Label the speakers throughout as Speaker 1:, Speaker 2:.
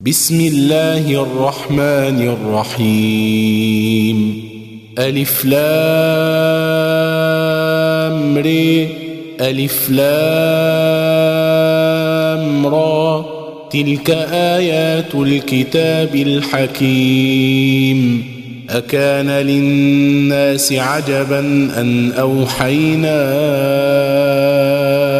Speaker 1: بسم الله الرحمن الرحيم. ألف لام ري ألف لام را. تلك آيات الكتاب الحكيم. أكان للناس عجبا أن أوحينا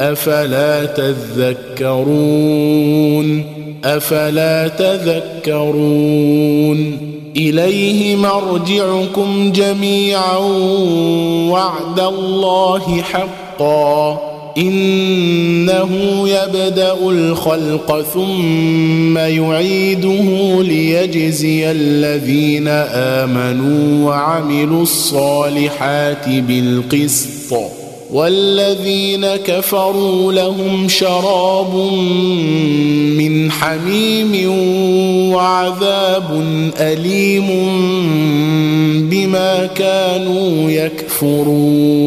Speaker 1: أفلا تذكرون؟ أفلا تذكرون؟ إليه مرجعكم جميعا وعد الله حقا. إنه يبدأ الخلق ثم يعيده ليجزي الذين آمنوا وعملوا الصالحات بالقسط. والذين كفروا لهم شراب من حميم وعذاب أليم بما كانوا يكفرون.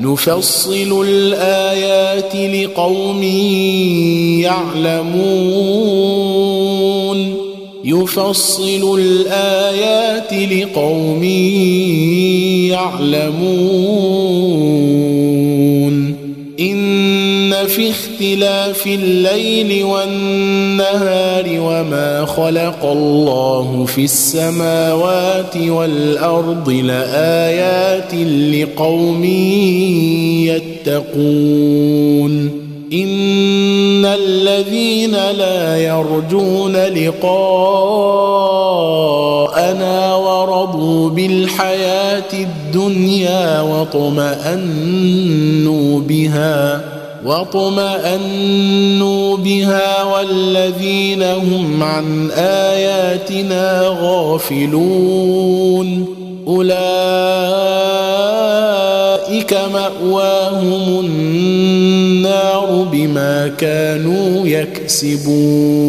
Speaker 1: نفصل الآيات لقوم يعلمون. يفصل الآيات لقوم يعلمون. إن في اختلاف الليل والنهار وما خلق الله في السماوات والأرض لآيات لقوم يتقون. إن الذين لا يرجون لقاءنا ورضوا بالحياة الدنيا واطمأنوا بها واطمانوا بها والذين هم عن اياتنا غافلون اولئك ماواهم النار بما كانوا يكسبون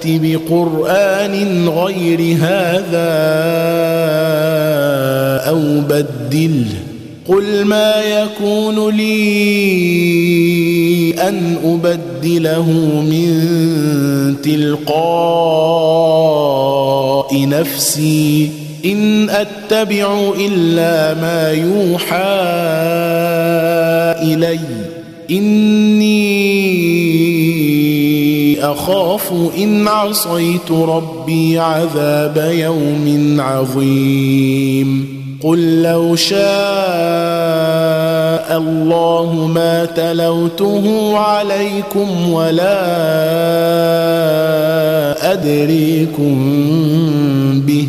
Speaker 1: نات بقرآن غير هذا أو بدله قل ما يكون لي أن أبدله من تلقاء نفسي. إن أتبع إلا ما يوحى إلي. إني أخاف إن عصيت ربي عذاب يوم عظيم. قل لو شاء الله ما تلوته عليكم ولا أدريكم به.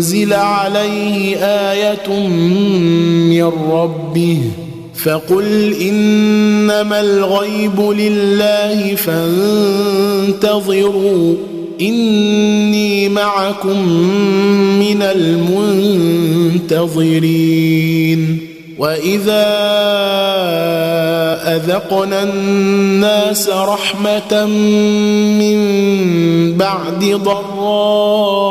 Speaker 1: أنزل عليه آية من ربه فقل إنما الغيب لله فانتظروا إني معكم من المنتظرين وإذا أذقنا الناس رحمة من بعد ضراء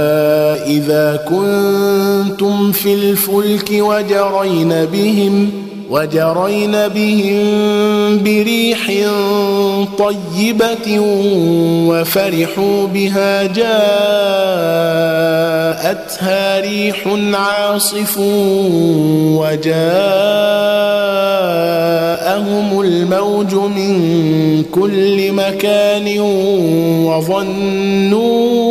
Speaker 1: إذا كنتم في الفلك وجرين بهم وجرين بهم بريح طيبة وفرحوا بها جاءتها ريح عاصف وجاءهم الموج من كل مكان وظنوا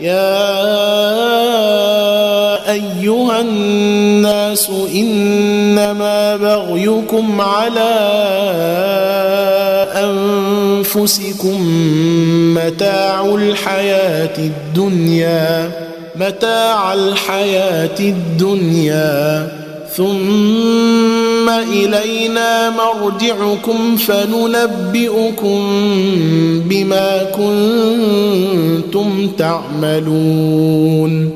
Speaker 1: يا أيها الناس إنما بغيكم على أنفسكم متاع الحياة الدنيا متاع الحياة الدنيا. ثم إلينا مرجعكم فننبئكم بما كنتم تعملون.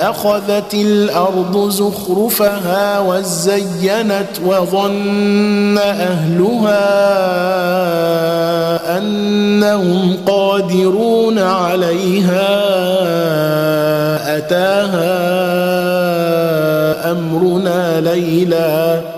Speaker 1: أخذت الأرض زخرفها وزينت وظن أهلها أنهم قادرون عليها أتاها أمرنا ليلا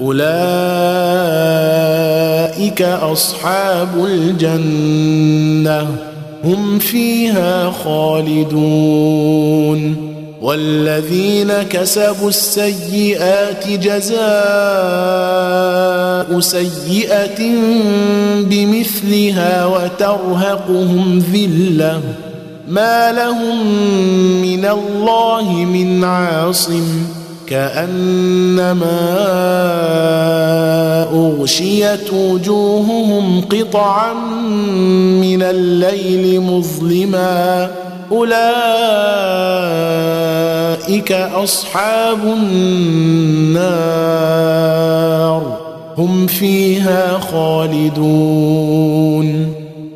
Speaker 1: أولئك أصحاب الجنة هم فيها خالدون والذين كسبوا السيئات جزاء سيئة بمثلها وترهقهم ذلة ما لهم من الله من عاصم كأنما أغشيت وجوههم قطعا من الليل مظلما أولئك أصحاب النار هم فيها خالدون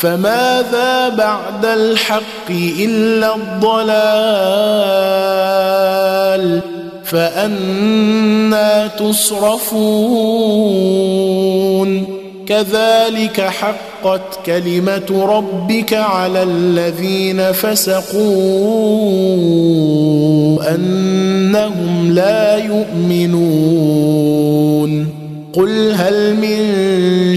Speaker 1: فماذا بعد الحق إلا الضلال فأنا تصرفون كذلك حقت كلمة ربك على الذين فسقوا أنهم لا يؤمنون قل هل من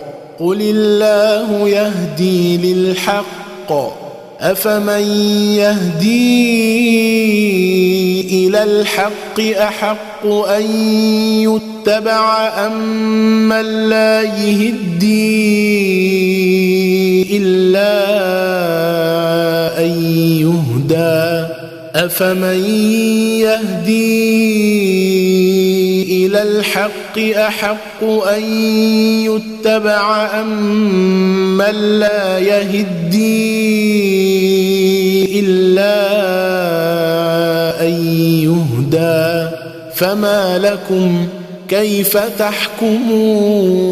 Speaker 1: قل الله يهدي للحق افمن يهدي إلى الحق احق ان يتبع ام من لا يهدي الا ان يهدى افمن يهدي إلى الحق أحق أن يتبع أم من لا يهدي إلا أن يهدى فما لكم كيف تحكمون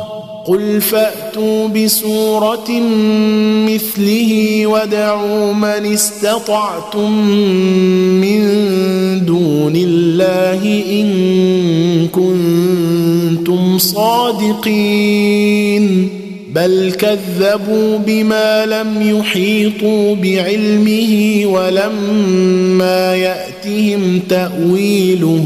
Speaker 1: قل فاتوا بسوره مثله ودعوا من استطعتم من دون الله ان كنتم صادقين بل كذبوا بما لم يحيطوا بعلمه ولما ياتهم تاويله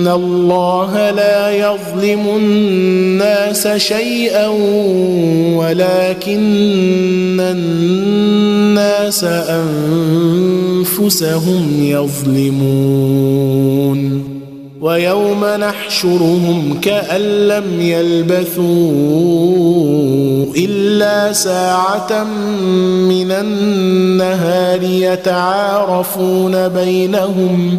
Speaker 1: ان الله لا يظلم الناس شيئا ولكن الناس انفسهم يظلمون ويوم نحشرهم كأن لم يلبثوا إلا ساعة من النهار يتعارفون بينهم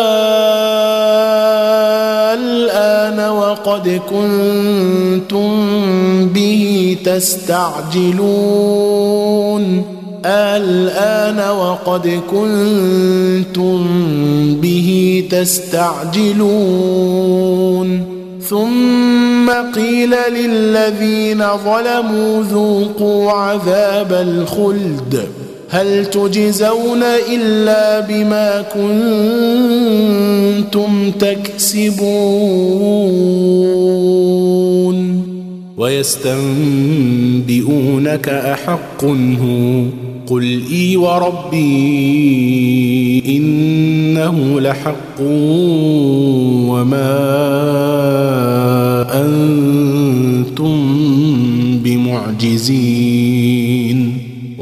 Speaker 1: وقد كنتم به تستعجلون الآن وقد كنتم به تستعجلون ثم قيل للذين ظلموا ذوقوا عذاب الخلد هل تجزون إلا بما كنتم تكسبون؟ ويستنبئونك أحق هو قل إي وربي إنه لحق وما أنتم بمعجزين.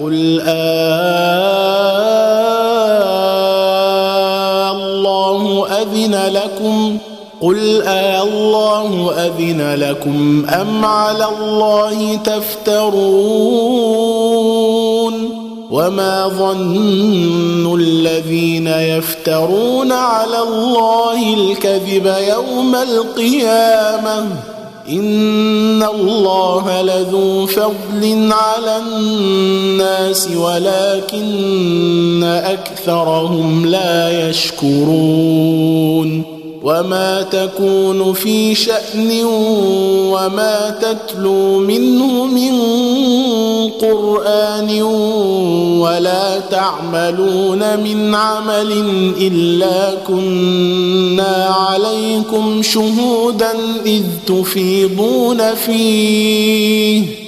Speaker 1: قل آلله أذن لكم قل آه آلله أذن لكم أم على الله تفترون وما ظن الذين يفترون على الله الكذب يوم القيامة إن الله لذو فضل على الناس ولكن أكثرهم لا يشكرون وما تكون في شأن وما تتلو منه من قرآن ولا تعملون من عمل إلا كنا عليكم شهودا إذ تفيضون فيه.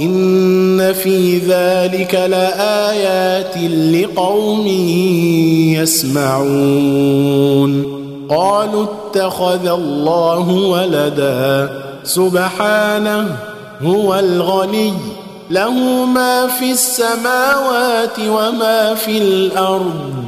Speaker 1: إن في ذلك لآيات لقوم يسمعون. قالوا اتخذ الله ولدا. سبحانه هو الغني. له ما في السماوات وما في الأرض.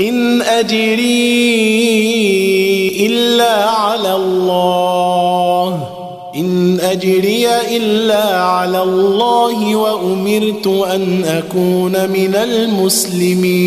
Speaker 1: إن اجري إلا على الله. إن اجري إلا على الله وأمرت أن أكون من المسلمين.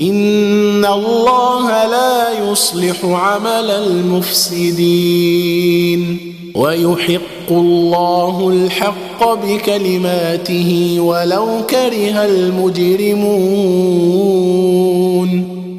Speaker 1: ان الله لا يصلح عمل المفسدين ويحق الله الحق بكلماته ولو كره المجرمون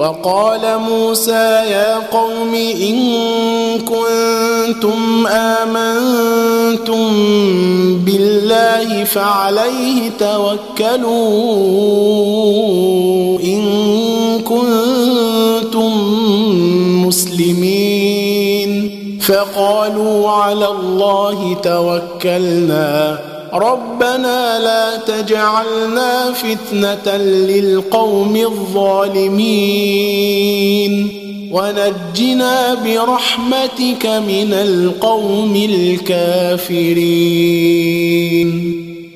Speaker 1: وقال موسى يا قوم إن كنتم آمنتم بالله فعليه توكلوا إن كنتم مسلمين فقالوا على الله توكلنا ربنا لا تجعلنا فتنة للقوم الظالمين. ونجنا برحمتك من القوم الكافرين.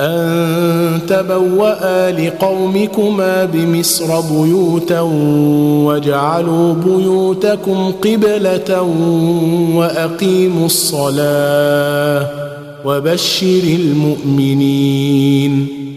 Speaker 1: أن تبوأ لقومكما بمصر بيوتا واجعلوا بيوتكم قبلة وأقيموا الصلاة وبشر المؤمنين.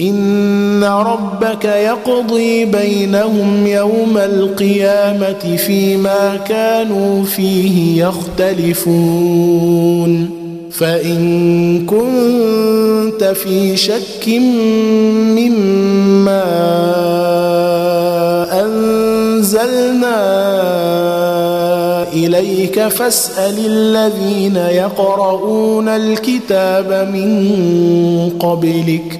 Speaker 1: إن ربك يقضي بينهم يوم القيامة فيما كانوا فيه يختلفون. فإن كنت في شك مما أنزلنا إليك فاسأل الذين يقرؤون الكتاب من قبلك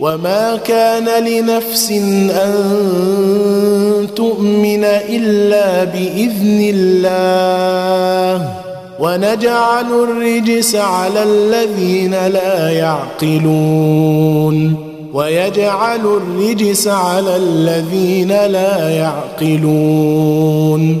Speaker 1: وما كان لنفس أن تؤمن إلا بإذن الله. ونجعل الرجس على الذين لا يعقلون. ويجعل الرجس على الذين لا يعقلون.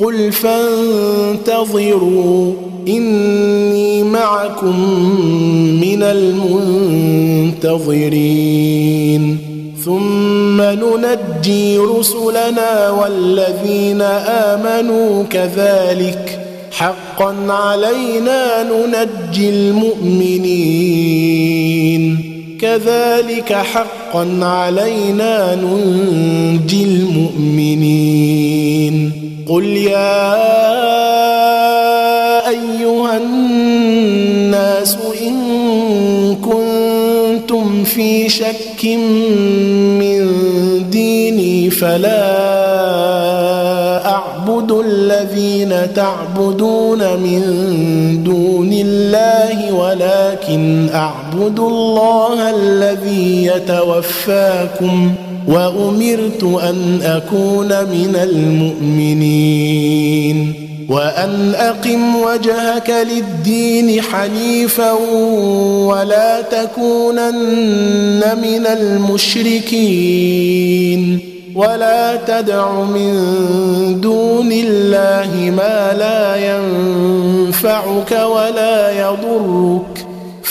Speaker 1: قل فانتظروا إني معكم من المنتظرين. ثم ننجي رسلنا والذين آمنوا كذلك. حقا علينا ننجي المؤمنين. كذلك حقا علينا ننجي المؤمنين. قل يا أيها الناس إن كنتم في شك من ديني فلا أعبد الذين تعبدون من دون الله ولكن أعبد الله الذي يتوفاكم وأمرت أن أكون من المؤمنين وأن أقم وجهك للدين حنيفا ولا تكونن من المشركين ولا تدع من دون الله ما لا ينفعك ولا يضرك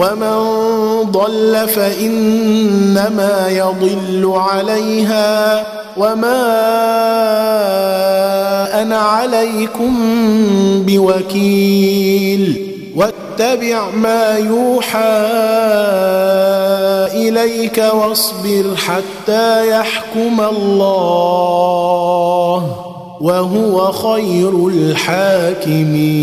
Speaker 1: ومن ضل فإنما يضل عليها وما أنا عليكم بوكيل واتبع ما يوحى إليك واصبر حتى يحكم الله وهو خير الحاكمين